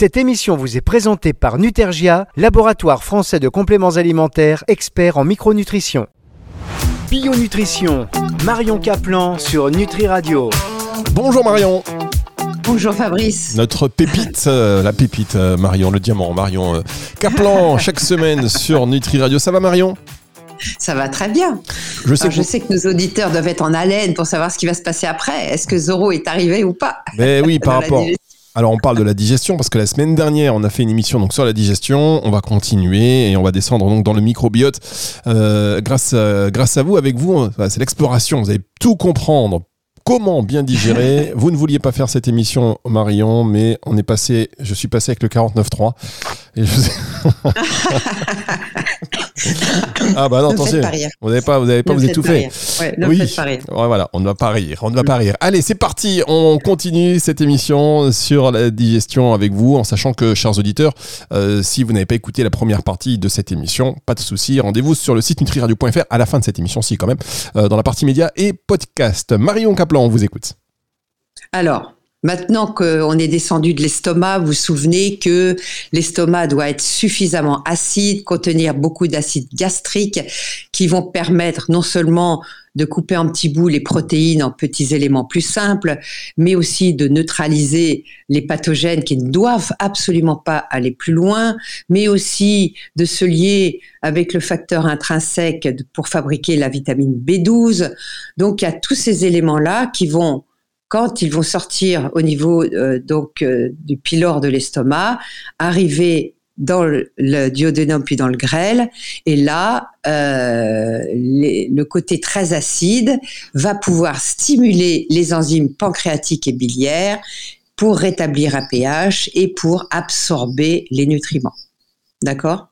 Cette émission vous est présentée par Nutergia, laboratoire français de compléments alimentaires, expert en micronutrition. Bio-nutrition, Marion Caplan sur Nutri Radio. Bonjour Marion. Bonjour Fabrice. Notre pépite, euh, la pépite euh, Marion, le diamant Marion euh, Caplan, chaque semaine sur Nutri Radio. Ça va Marion? Ça va très bien. Je sais, que... je sais, que... nos auditeurs doivent être en haleine pour savoir ce qui va se passer après. Est-ce que Zoro est arrivé ou pas? Mais oui, par rapport. Alors on parle de la digestion parce que la semaine dernière on a fait une émission donc sur la digestion. On va continuer et on va descendre donc dans le microbiote grâce à, grâce à vous. Avec vous, c'est l'exploration. Vous allez tout comprendre comment bien digérer. Vous ne vouliez pas faire cette émission, Marion, mais on est passé, je suis passé avec le 49.3. Et je... ah bah non, attention. Vous n'avez pas, vous n'avez pas, vous étouffer. Ouais, oui. Ouais, voilà, on ne va pas rire, on ne va pas rire. Allez, c'est parti. On continue cette émission sur la digestion avec vous, en sachant que, chers auditeurs, euh, si vous n'avez pas écouté la première partie de cette émission, pas de souci, rendez-vous sur le site nutriradio.fr à la fin de cette émission, si quand même, euh, dans la partie médias et podcast. Marion Caplan, on vous écoute. Alors, Maintenant qu'on est descendu de l'estomac, vous vous souvenez que l'estomac doit être suffisamment acide, contenir beaucoup d'acides gastriques qui vont permettre non seulement de couper en petits bouts les protéines en petits éléments plus simples, mais aussi de neutraliser les pathogènes qui ne doivent absolument pas aller plus loin, mais aussi de se lier avec le facteur intrinsèque pour fabriquer la vitamine B12. Donc il y a tous ces éléments-là qui vont quand ils vont sortir au niveau euh, donc euh, du pylore de l'estomac, arriver dans le, duodénum puis dans le grêle, et là, euh, le côté très acide va pouvoir stimuler les enzymes pancréatiques et biliaires pour rétablir un pH et pour absorber les nutriments. D'accord?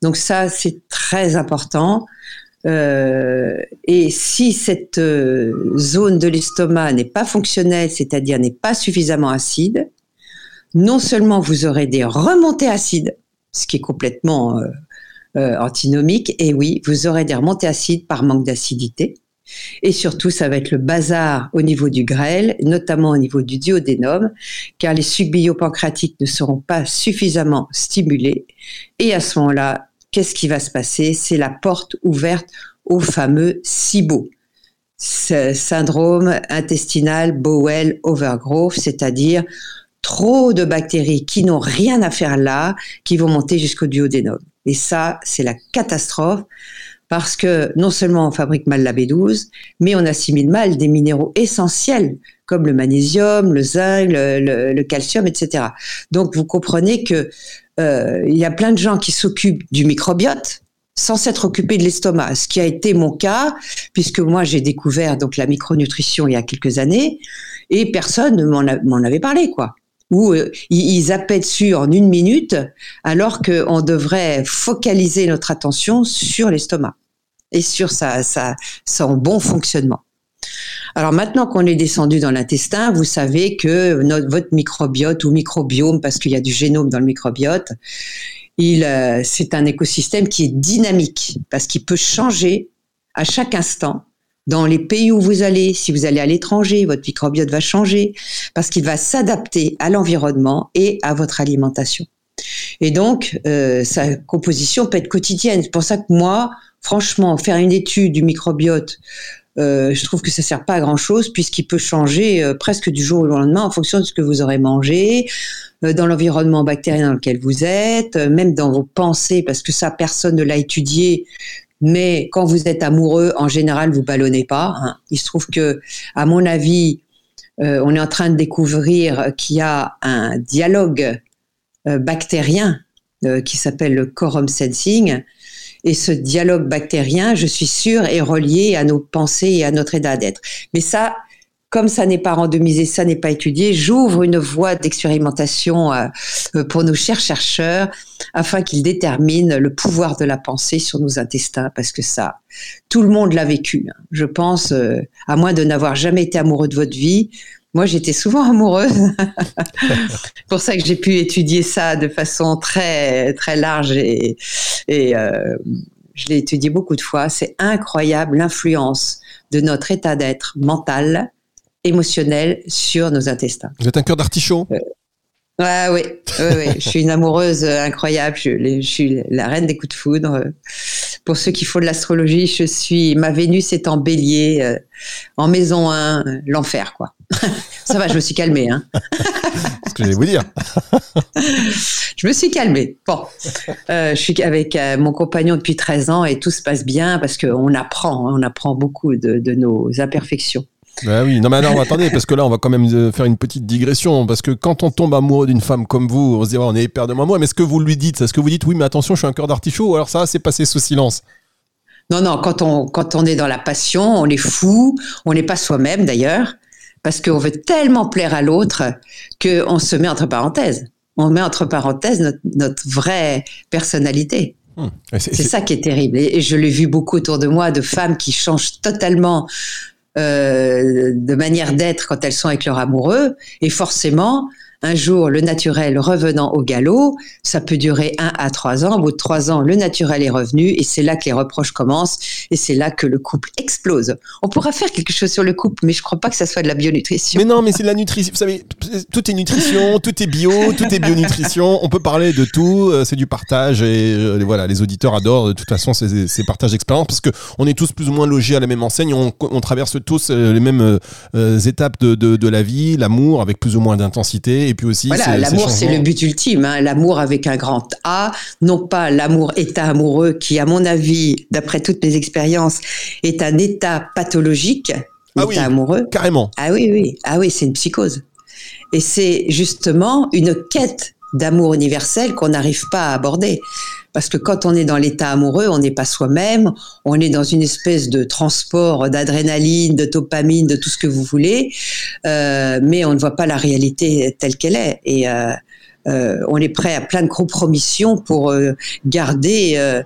Donc ça, c'est très important. Euh, et si cette euh, zone de l'estomac n'est pas fonctionnelle, c'est-à-dire n'est pas suffisamment acide, non seulement vous aurez des remontées acides, ce qui est complètement euh, antinomique, et oui, vous aurez des remontées acides par manque d'acidité. Et surtout, ça va être le bazar au niveau du grêle, notamment au niveau du duodénum, car les sucs biopancréatiques ne seront pas suffisamment stimulés. Et à ce moment-là, qu'est-ce qui va se passer? C'est la porte ouverte au fameux SIBO, syndrome intestinal Bowel Overgrowth, c'est-à-dire trop de bactéries qui n'ont rien à faire là, qui vont monter jusqu'au duodénum. Et ça, c'est la catastrophe parce que non seulement on fabrique mal la B12, mais on assimile mal des minéraux essentiels comme le magnésium, le zinc, le, calcium, etc. Donc vous comprenez que euh, il y a plein de gens qui s'occupent du microbiote sans s'être occupés de l'estomac, ce qui a été mon cas puisque moi j'ai découvert donc la micronutrition il y a quelques années et personne ne m'en avait parlé quoi où euh, ils zappaient dessus en une minute, alors qu'on devrait focaliser notre attention sur l'estomac et sur sa, sa, son bon fonctionnement. Alors maintenant qu'on est descendu dans l'intestin, vous savez que notre, votre microbiote ou microbiome, parce qu'il y a du génome dans le microbiote, il, euh, c'est un écosystème qui est dynamique parce qu'il peut changer à chaque instant dans les pays où vous allez, si vous allez à l'étranger, votre microbiote va changer parce qu'il va s'adapter à l'environnement et à votre alimentation. Et donc, euh, sa composition peut être quotidienne. C'est pour ça que moi, franchement, faire une étude du microbiote, euh, je trouve que ça sert pas à grand chose puisqu'il peut changer euh, presque du jour au lendemain en fonction de ce que vous aurez mangé, euh, dans l'environnement bactérien dans lequel vous êtes, euh, même dans vos pensées parce que ça personne ne l'a étudié mais quand vous êtes amoureux, en général, vous ballonnez pas. Hein. Il se trouve que, à mon avis, euh, on est en train de découvrir qu'il y a un dialogue euh, bactérien euh, qui s'appelle le quorum sensing. Et ce dialogue bactérien, je suis sûre, est relié à nos pensées et à notre état d'être. Mais ça, comme ça n'est pas randomisé, ça n'est pas étudié, j'ouvre une voie d'expérimentation euh, euh, pour nos chers chercheurs afin qu'ils déterminent le pouvoir de la pensée sur nos intestins, parce que ça, tout le monde l'a vécu. Hein. Je pense, euh, à moins de n'avoir jamais été amoureux de votre vie, moi, j'étais souvent amoureuse. pour ça que j'ai pu étudier ça de façon très très large et je l'ai étudié beaucoup de fois. C'est incroyable l'influence de notre état d'être mental émotionnel sur nos intestins. Vous êtes un cœur d'artichaut? Euh, Ouais, oui, oui, je suis une amoureuse incroyable. Je, suis la reine des coups de foudre. Pour ceux qui font de l'astrologie, je suis ma Vénus est en Bélier, euh, en maison 1, l'enfer quoi. Ça va, je me suis calmée. Hein. ce que je vais vous dire. je me suis calmée. Bon, euh, je suis avec euh, mon compagnon depuis 13 ans et tout se passe bien parce qu'on apprend, hein, on apprend beaucoup de, de nos imperfections. Bah oui, non mais alors attendez, parce que là on va quand même euh, faire une petite digression, parce que quand on tombe amoureux d'une femme comme vous, on se dit on est hyper de moi, mais est-ce que vous lui dites Est-ce que vous dites oui mais attention je suis un cœur d'artichaut alors ça c'est passé sous silence? Non, non, quand on, quand on est dans la passion, on est fou, on n'est pas soi-même d'ailleurs, parce qu'on veut tellement plaire à l'autre qu'on se met entre parenthèses. On met entre parenthèses notre, vraie personnalité. Hum. C'est ça qui est terrible. et je l'ai vu beaucoup autour de moi de femmes qui changent totalement de manière d'être quand elles sont avec leur amoureux. Et forcément, un jour, le naturel revenant au galop, ça peut durer un à trois ans. Au bout de trois ans, le naturel est revenu et c'est là que les reproches commencent et c'est là que le couple explose. On pourra faire quelque chose sur le couple, mais je crois pas que ça soit de la bionutrition. Mais non, mais c'est de la nutrition. Vous savez, tout est nutrition, tout est bio, tout est bionutrition. On peut parler de tout. Euh, c'est du partage et euh, voilà, les auditeurs adorent de toute façon ces, partages d'expérience parce que on est tous plus ou moins logés à la même enseigne. On, traverse tous euh, les mêmes étapes de la vie, l'amour avec plus ou moins d'intensité puis aussi. Voilà, l'amour, c'est le but ultime. Hein. L'amour avec un grand A, non pas l'amour état amoureux qui, à mon avis, d'après toutes mes expériences, est un état pathologique. Ah état amoureux. Carrément. Ah oui, oui. Ah oui, c'est une psychose. Et c'est justement une quête d'amour universel qu'on n'arrive pas à aborder. Parce que quand on est dans l'état amoureux, on n'est pas soi-même, on est dans une espèce de transport d'adrénaline, de dopamine, de tout ce que vous voulez, euh, mais on ne voit pas la réalité telle qu'elle est. Et euh, euh, on est prêt à plein de compromissions pour garder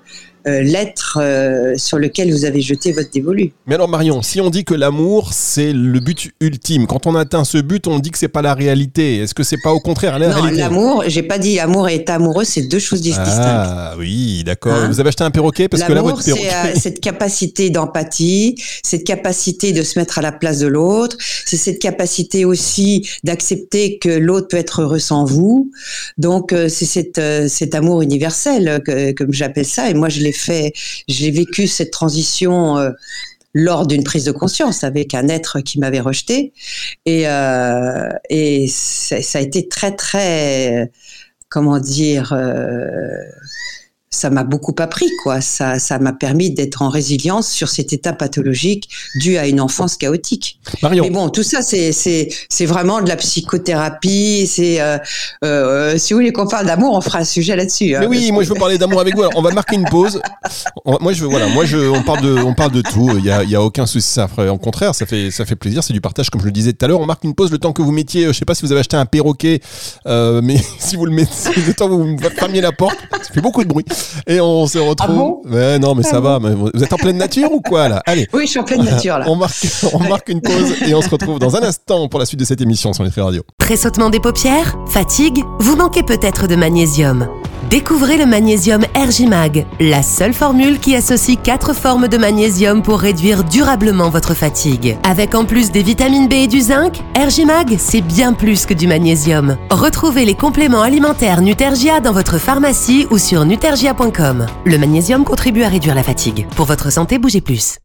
euh, l'être euh, sur lequel vous avez jeté votre dévolu. Mais alors Marion, si on dit que l'amour c'est le but ultime, quand on atteint ce but, on dit que c'est pas la réalité. Est-ce que c'est pas au contraire la non, l'amour, j'ai pas dit amour et être amoureux, c'est deux choses distinctes. Ah oui, d'accord. Hein? Vous avez acheté un perroquet? Parce que là votre perroquet. c'est euh, cette capacité d'empathie, cette capacité de se mettre à la place de l'autre, c'est cette capacité aussi d'accepter que l'autre peut être heureux sans vous. Donc c'est cet, cet amour universel que, comme j'appelle ça, et moi je l'ai fait, j'ai vécu cette transition euh, lors d'une prise de conscience avec un être qui m'avait rejeté. Et, euh, ça, a été très, très, comment dire, euh, ça m'a beaucoup appris, quoi. Ça, ça m'a permis d'être en résilience sur cet état pathologique dû à une enfance chaotique. Marion. Mais bon, tout ça, c'est, c'est, c'est vraiment de la psychothérapie. C'est, euh, euh, si vous voulez qu'on parle d'amour, on fera un sujet là-dessus. Hein, Mais oui, moi je veux parler d'amour avec vous. Alors, on va marquer une pause. moi je veux, voilà, moi je, on parle de, on parle de tout. Il y a, il y a aucun souci. Ça, au contraire, ça fait, ça fait plaisir. C'est du partage, comme je le disais tout à l'heure. On marque une pause le temps que vous mettiez. Je sais pas si vous avez acheté un perroquet, euh, mais si vous le mettez, le temps que vous fermiez la porte, ça fait beaucoup de bruit. Et on se retrouve. Ah ouais, non, mais ça ah va. Mais vous êtes en pleine nature ou quoi là? Allez. Oui, je suis en pleine nature là. on marque, on marque une pause et on se retrouve dans un instant pour la suite de cette émission sur Nutri Radio. Pressautement des paupières, fatigue, vous manquez peut-être de magnésium. Découvrez le magnésium Ergimag, la seule formule qui associe quatre formes de magnésium pour réduire durablement votre fatigue. Avec en plus des vitamines B et du zinc, Ergimag, c'est bien plus que du magnésium. Retrouvez les compléments alimentaires Nutergia dans votre pharmacie ou sur nutergia.com. Le magnésium contribue à réduire la fatigue. Pour votre santé, bougez plus.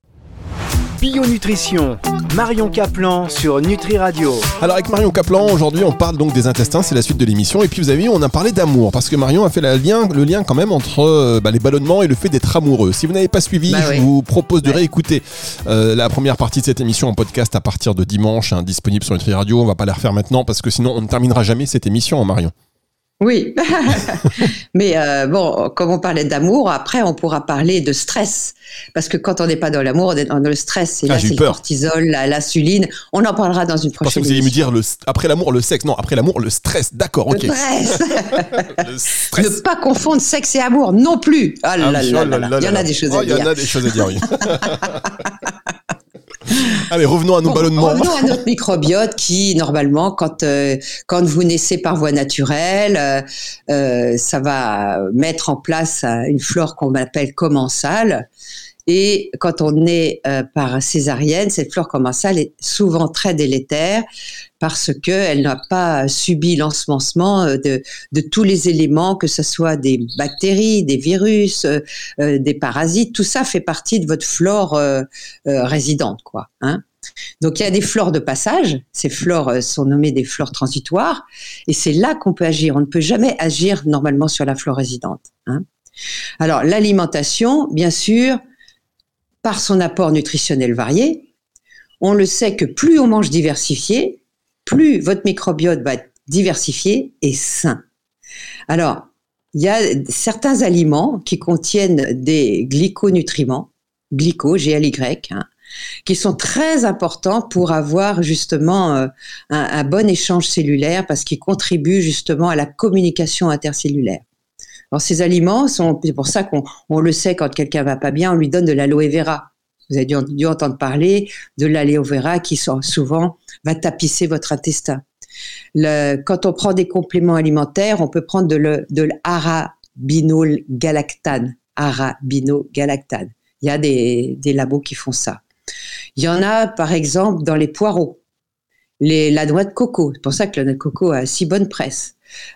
Bio-nutrition, Marion Caplan sur Nutri Radio. Alors avec Marion Caplan, aujourd'hui on parle donc des intestins, c'est la suite de l'émission. Et puis vous avez vu, on a parlé d'amour, parce que Marion a fait le lien, le lien quand même entre euh, bah, les ballonnements et le fait d'être amoureux. Si vous n'avez pas suivi, bah je vous propose de réécouter euh, la première partie de cette émission en podcast à partir de dimanche, hein, disponible sur Nutri Radio. On va pas la refaire maintenant, parce que sinon on ne terminera jamais cette émission, hein, Marion. Oui, mais euh, bon, comme on parlait d'amour, après on pourra parler de stress, parce que quand on n'est pas dans l'amour, on est dans le stress. Et ah, là, c'est le cortisol, l'insuline. On en parlera dans une prochaine. Parce que vous allez me dire le, après l'amour, le sexe. Non, après l'amour, le stress. D'accord, ok. Le stress. Ne pas confondre sexe et amour non plus. Oh là, ah là, oh là, il y en a des choses à dire. Il y en a des choses à dire. Oui. Allez, revenons à nos ballonnements. Revenons à notre microbiote qui, normalement, quand, euh, quand vous naissez par voie naturelle, euh, euh ça va mettre en place une flore qu'on appelle commensale. Et quand on est euh, par césarienne, cette flore commensale est souvent très délétère parce qu'elle n'a pas subi l'ensemencement euh, de, de, tous les éléments, que ce soit des bactéries, des virus, euh, des parasites. Tout ça fait partie de votre flore résidente, quoi. Hein. Donc il y a des flores de passage. Ces flores sont nommées des flores transitoires, et c'est là qu'on peut agir. On ne peut jamais agir normalement sur la flore résidente. Hein. Alors l'alimentation, bien sûr, par son apport nutritionnel varié, on le sait que plus on mange diversifié, plus votre microbiote va être diversifié et sain. Alors, il y a certains aliments qui contiennent des glyconutriments, glyco, G-L-Y, hein, qui sont très importants pour avoir justement euh, un, un, bon échange cellulaire parce qu'ils contribuent justement à la communication intercellulaire. Alors ces aliments sont, c'est pour ça qu'on le sait quand quelqu'un va pas bien, on lui donne de l'aloe vera. Vous avez dû, entendre parler de l'aloe vera qui souvent va tapisser votre intestin. Quand on prend des compléments alimentaires, on peut prendre de, le, de l'arabinogalactane. Arabinogalactane. Il y a des, des labos qui font ça. Il y en a, par exemple, dans les poireaux, les, la noix de coco. C'est pour ça que la noix de coco a si bonne presse.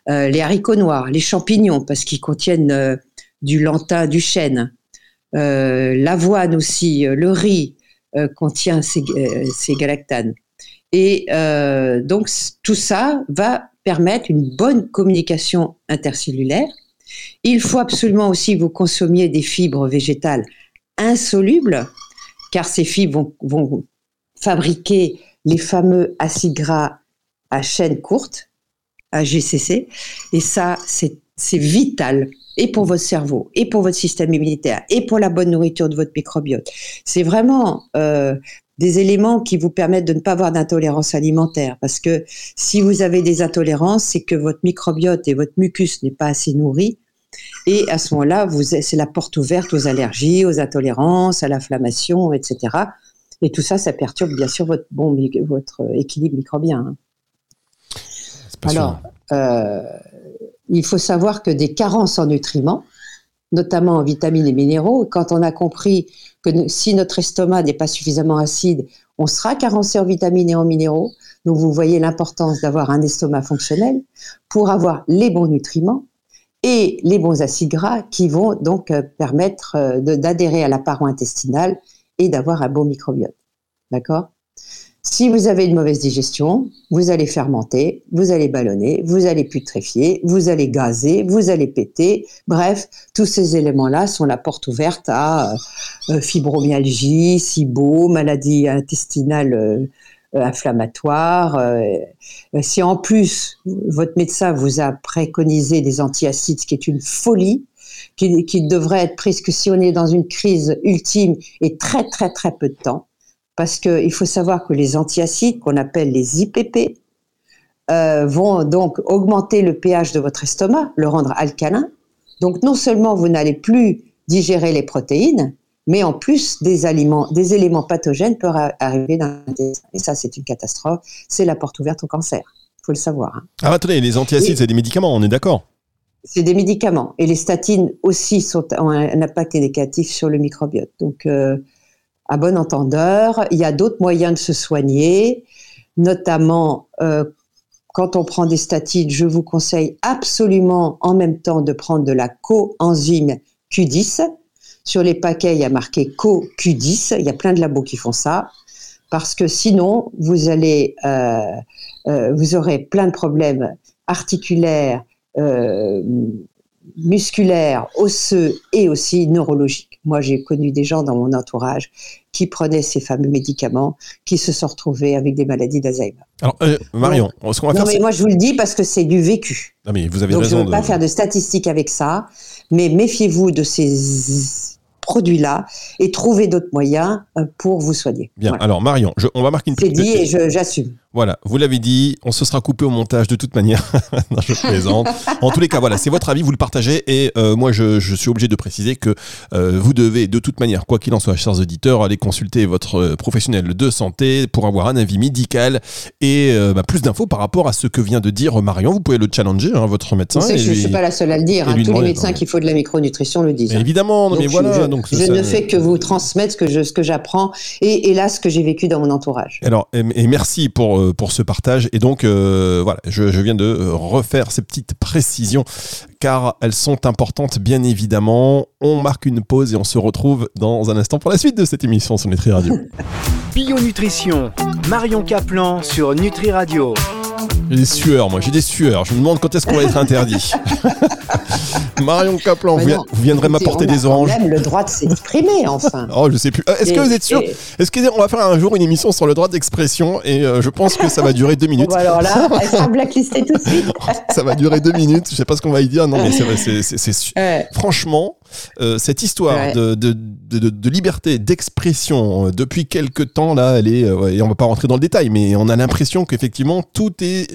Euh, les haricots noirs, les champignons, parce qu'ils contiennent euh, du lantin, du chêne, euh, l'avoine aussi, le riz contient ces, ces, galactanes. Et donc tout ça va permettre une bonne communication intercellulaire. Il faut absolument aussi que vous consommiez des fibres végétales insolubles, car ces fibres vont, vont fabriquer les fameux acides gras à chaîne courte, à GCC. Et ça, c'est vital et pour votre cerveau, et pour votre système immunitaire, et pour la bonne nourriture de votre microbiote. C'est vraiment euh, des éléments qui vous permettent de ne pas avoir d'intolérance alimentaire. Parce que si vous avez des intolérances, c'est que votre microbiote et votre mucus n'est pas assez nourri. Et à ce moment-là, c'est la porte ouverte aux allergies, aux intolérances, à l'inflammation, etc. Et tout ça, ça perturbe bien sûr votre, bon, votre équilibre microbien. Alors, euh, il faut savoir que des carences en nutriments, notamment en vitamines et minéraux, quand on a compris que si notre estomac n'est pas suffisamment acide, on sera carencé en vitamines et en minéraux. Donc vous voyez l'importance d'avoir un estomac fonctionnel pour avoir les bons nutriments et les bons acides gras qui vont donc euh, permettre euh, d'adhérer à la paroi intestinale et d'avoir un bon microbiote. D'accord? Si vous avez une mauvaise digestion, vous allez fermenter, vous allez ballonner, vous allez putréfier, vous allez gazer, vous allez péter. Bref, tous ces éléments-là sont la porte ouverte à euh, euh fibromyalgie, SIBO, maladie intestinale euh, inflammatoire. si en plus votre médecin vous a préconisé des antiacides, ce qui est une folie, qui, qui devrait être prise que si on est dans une crise ultime et très très très peu de temps, parce qu'il faut savoir que les antiacides, qu'on appelle les IPP, euh, vont donc augmenter le pH de votre estomac, le rendre alcalin. Donc non seulement vous n'allez plus digérer les protéines, mais en plus des aliments, des éléments pathogènes peuvent arriver dans l'intestin. Et ça, c'est une catastrophe. C'est la porte ouverte au cancer. Il faut le savoir. Hein. Ah, attendez, les antiacides, c'est des médicaments, on est d'accord C'est des médicaments. Et les statines aussi sont, ont un impact négatif sur le microbiote. Donc, euh, à bon entendeur. Il y a d'autres moyens de se soigner, notamment euh, quand on prend des statines, je vous conseille absolument en même temps de prendre de la coenzyme Q10. Sur les paquets, il y a marqué CoQ10. Il y a plein de labos qui font ça. Parce que sinon, vous allez, euh, euh, vous aurez plein de problèmes articulaires, musculaires, osseux et aussi neurologiques. Moi, j'ai connu des gens dans mon entourage qui prenaient ces fameux médicaments, qui se sont retrouvés avec des maladies d'Alzheimer. Alors, euh, Marion, ce qu'on va non, faire, mais moi, je vous le dis parce que c'est du vécu. Non, mais vous avez Donc, raison. Je ne veux pas faire de statistiques avec ça, mais méfiez-vous de ces produits-là et trouvez d'autres moyens euh, pour vous soigner. Bien. Alors, Marion, on va marquer une petite. C'est dit et j'assume. Voilà, vous l'avez dit, on se sera coupé au montage de toute manière. non, je plaisante. en tous les cas, voilà, c'est votre avis, vous le partagez. Et euh, moi, je, suis obligé de préciser que euh, vous devez, de toute manière, quoi qu'il en soit, chers auditeurs, aller consulter votre euh, professionnel de santé pour avoir un avis médical et bah, plus d'infos par rapport à ce que vient de dire Marion. Vous pouvez le challenger, hein, votre médecin. je ne suis pas la seule à le dire. Hein. Tous les médecins qu'il faut de la micronutrition le disent. Évidemment, mais voilà. Je, donc, je ne fais que vous transmettre ce que j'apprends et, et là, ce que j'ai vécu dans mon entourage. Alors, et merci pour, pour ce partage et donc, euh, voilà, je, viens de euh, refaire ces petites précisions car elles sont importantes, bien évidemment. On marque une pause et on se retrouve dans un instant pour la suite de cette émission sur Nutri Radio. Bio Nutrition, Marion Caplan sur Nutri Radio. J'ai des sueurs, moi, j'ai des sueurs. Je me demande quand est-ce qu'on va être interdit. Marion Caplan, vous, viendrez m'apporter des oranges. même le droit de s'exprimer, enfin. oh, je sais plus. Euh, est-ce que vous êtes sûr Est-ce qu'on va faire un jour une émission sur le droit d'expression et euh, je pense que ça va durer deux minutes. Bon, alors là, elle sera blacklistée tout de suite. ça va durer deux minutes. Je sais pas ce qu'on va y dire. Non, mais c'est franchement, euh, cette histoire de, de, de, de, liberté d'expression euh, depuis quelques temps là, elle est euh, et on va pas rentrer dans le détail, mais on a l'impression qu'effectivement tout est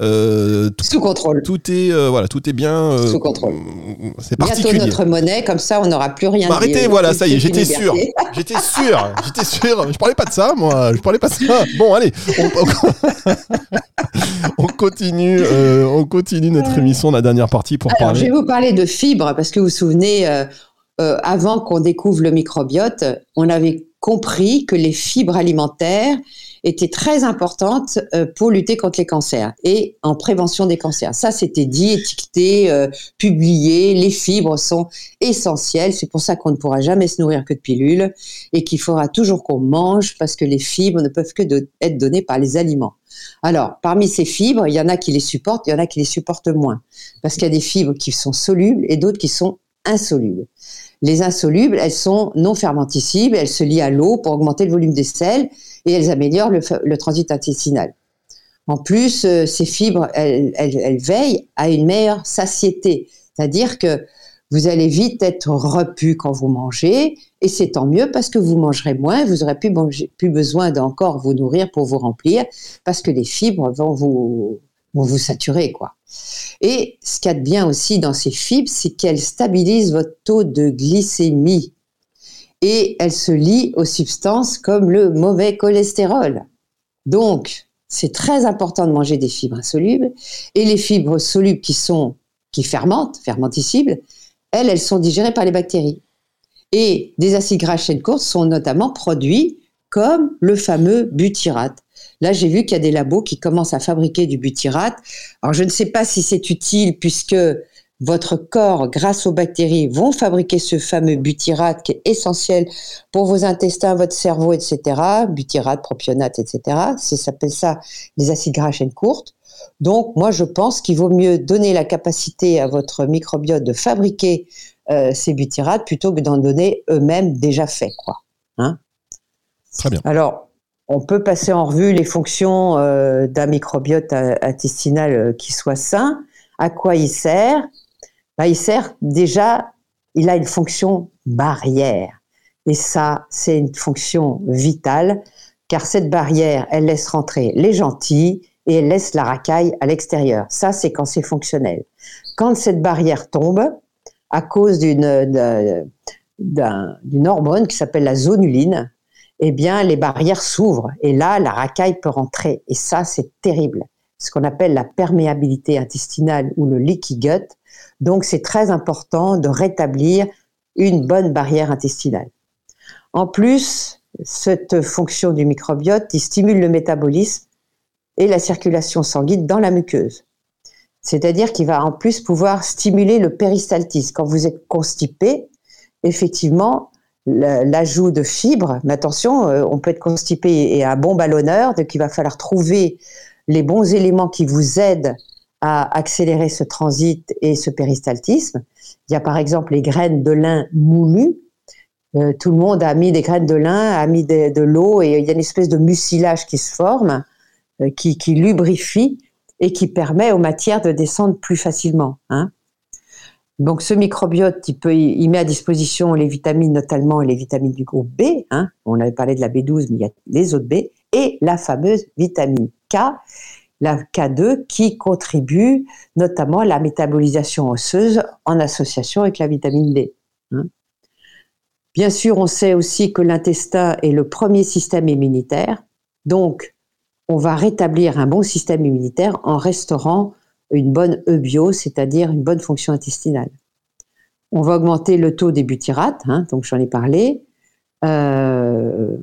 sous contrôle. Tout est voilà, tout est bien sous contrôle. C'est particulier. Bientôt notre monnaie, comme ça on n'aura plus rien. Bah, arrêtez, voilà, ça y est, j'étais sûr, j'étais sûr, j'étais sûr. Je parlais pas de ça, moi, je parlais pas de ça. Bon, allez, on, continue, on continue notre émission, la dernière partie pour Alors, parler. Je vais vous parler de fibres parce que vous vous souvenez euh, euh, avant qu'on découvre le microbiote, on avait compris que les fibres alimentaires étaient très importantes euh, pour lutter contre les cancers et en prévention des cancers. Ça, c'était dit, étiqueté, publié. Les fibres sont essentielles. C'est pour ça qu'on ne pourra jamais se nourrir que de pilules et qu'il faudra toujours qu'on mange parce que les fibres ne peuvent que être données par les aliments. Alors, parmi ces fibres, il y en a qui les supportent, il y en a qui les supportent moins. Parce qu'il y a des fibres qui sont solubles et d'autres qui sont insolubles. Les insolubles, elles sont non fermenticibles, elles se lient à l'eau pour augmenter le volume des selles et elles améliorent le, transit intestinal. En plus, euh, ces fibres, elles, veillent à une meilleure satiété, c'est-à-dire que vous allez vite être repu quand vous mangez, et c'est tant mieux parce que vous mangerez moins, vous aurez plus besoin d'encore vous nourrir pour vous remplir, parce que les fibres vont vous, vont vous saturer, quoi. Et ce qu'il y a de bien aussi dans ces fibres, c'est qu'elles stabilisent votre taux de glycémie. Et elles se lient aux substances comme le mauvais cholestérol. Donc, c'est très important de manger des fibres insolubles. Et les fibres solubles qui sont, qui fermentent, fermenticibles, elles, elles sont digérées par les bactéries. Et des acides gras chaîne courte sont notamment produits comme le fameux butyrate. Là, j'ai vu qu'il y a des labos qui commencent à fabriquer du butyrate. Alors, je ne sais pas si c'est utile puisque votre corps, grâce aux bactéries, vont fabriquer ce fameux butyrate qui est essentiel pour vos intestins, votre cerveau, etc. Butyrate, propionate, etc. Ça s'appelle ça les acides gras à chaîne courte. Donc, moi, je pense qu'il vaut mieux donner la capacité à votre microbiote de fabriquer euh, ces butyrates plutôt que d'en donner eux-mêmes déjà faits, quoi. Hein? Très bien. Alors, on peut passer en revue les fonctions euh, d'un microbiote intestinal euh, qui soit sain. À quoi il sert? Bah, Il sert déjà, il a une fonction barrière. Et ça, c'est une fonction vitale, car cette barrière, elle laisse rentrer les gentils et elle laisse la racaille à l'extérieur. Ça, c'est quand c'est fonctionnel. Quand cette barrière tombe, à cause d'une d'une hormone qui s'appelle la zonuline, eh bien, les barrières s'ouvrent et là, la racaille peut rentrer. Et ça, c'est terrible. Ce qu'on appelle la perméabilité intestinale ou le leaky gut. Donc, c'est très important de rétablir une bonne barrière intestinale. En plus, cette fonction du microbiote, il stimule le métabolisme et la circulation sanguine dans la muqueuse. C'est-à-dire qu'il va en plus pouvoir stimuler le péristaltisme. Quand vous êtes constipé, effectivement, l'ajout de fibres, mais attention, euh, on peut être constipé et un bon ballonneur, donc il va falloir trouver les bons éléments qui vous aident à accélérer ce transit et ce péristaltisme. Il y a par exemple les graines de lin moulues. Euh, tout le monde a mis des graines de lin, a mis de, l'eau et il y a une espèce de mucilage qui se forme, euh, qui, lubrifie et qui permet aux matières de descendre plus facilement. Hein. Donc ce microbiote, il, peut, il met à disposition les vitamines, notamment les vitamines du groupe B. Hein. On avait parlé de la B12, mais il y a les autres B. Et la fameuse vitamine K la K2 qui contribue notamment à la métabolisation osseuse en association avec la vitamine D. Hein. Bien sûr, on sait aussi que l'intestin est le premier système immunitaire, donc on va rétablir un bon système immunitaire en restaurant une bonne eubio, c'est-à-dire une bonne fonction intestinale. On va augmenter le taux des butyrates, hein, donc j'en ai parlé. Euh,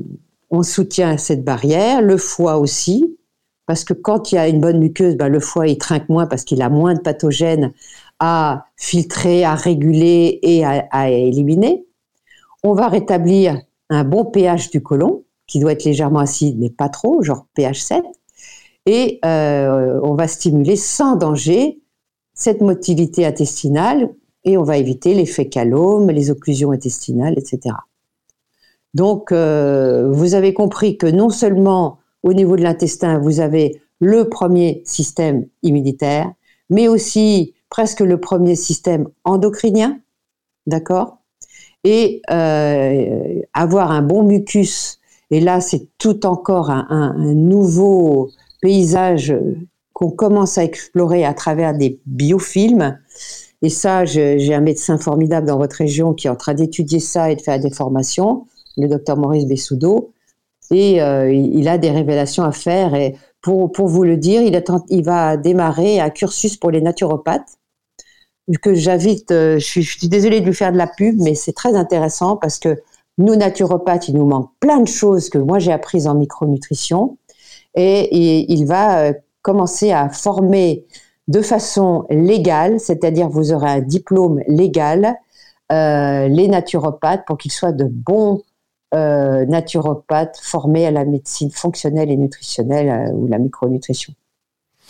on soutient cette barrière, le foie aussi, parce que quand il y a une bonne muqueuse, ben, le foie il trinque moins parce qu'il a moins de pathogènes à filtrer, à réguler et à, éliminer. On va rétablir un bon pH du côlon, qui doit être légèrement acide, mais pas trop, genre pH 7. Et euh, on va stimuler sans danger cette motilité intestinale et on va éviter les fécalomes, les occlusions intestinales, etc. Donc, euh, vous avez compris que non seulement au niveau de l'intestin, vous avez le premier système immunitaire, mais aussi presque le premier système endocrinien, d'accord? Et euh, avoir un bon mucus, et là c'est tout encore un, nouveau paysage qu'on commence à explorer à travers des biofilms. Et ça, j'ai un médecin formidable dans votre région qui est en train d'étudier ça et de faire des formations le docteur Maurice Bessoudo, et euh, il a des révélations à faire. Et pour, pour vous le dire, il, il va démarrer un cursus pour les naturopathes que j'invite. Euh, je, suis, je, suis, désolée de lui faire de la pub, mais c'est très intéressant parce que nous naturopathes, il nous manque plein de choses que moi j'ai apprises en micronutrition, et, il va euh, commencer à former de façon légale, c'est-à-dire vous aurez un diplôme légal, les naturopathes pour qu'ils soient de bons euh, naturopathe formé à la médecine fonctionnelle et nutritionnelle euh, ou la micronutrition.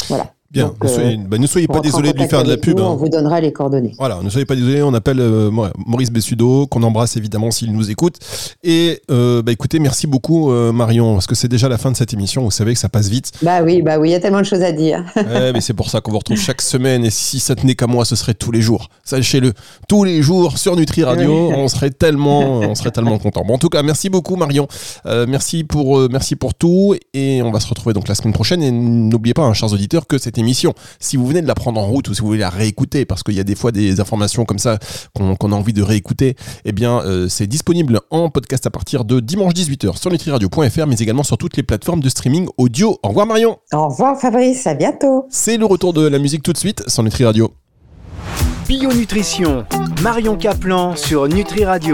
Voilà. Bien, ne, soyez, euh, bah, ne soyez, pas désolé de lui faire de la pub. Nous, On hein. vous donnera les coordonnées. Voilà, ne soyez pas désolé, on appelle euh, Maurice Bessudo, qu'on embrasse évidemment s'il nous écoute. Et euh, bah, écoutez, merci beaucoup Marion, parce que c'est déjà la fin de cette émission, vous savez que ça passe vite. Bah oui, bah oui, il y a tellement de choses à dire. ouais, mais c'est pour ça qu'on vous retrouve chaque semaine, et si ça tenait qu'à moi, ce serait tous les jours. Sachez-le, tous les jours sur Nutri Radio, on serait tellement, on serait tellement content. Bon, en tout cas, merci beaucoup Marion, merci, pour, merci pour tout, et on va se retrouver donc la semaine prochaine, et n'oubliez pas, hein, chers auditeurs, que cette émission, si vous venez de la prendre en route ou si vous voulez la réécouter, parce qu'il y a des fois des informations comme ça qu'on a envie de réécouter, eh bien, euh, c'est disponible en podcast à partir de dimanche 18h sur nutriradio.fr, mais également sur toutes les plateformes de streaming audio. Au revoir Marion. Au revoir Fabrice, à bientôt. C'est le retour de la musique tout de suite sur Nutri Radio. Bio Nutrition, Marion Caplan sur Nutri Radio.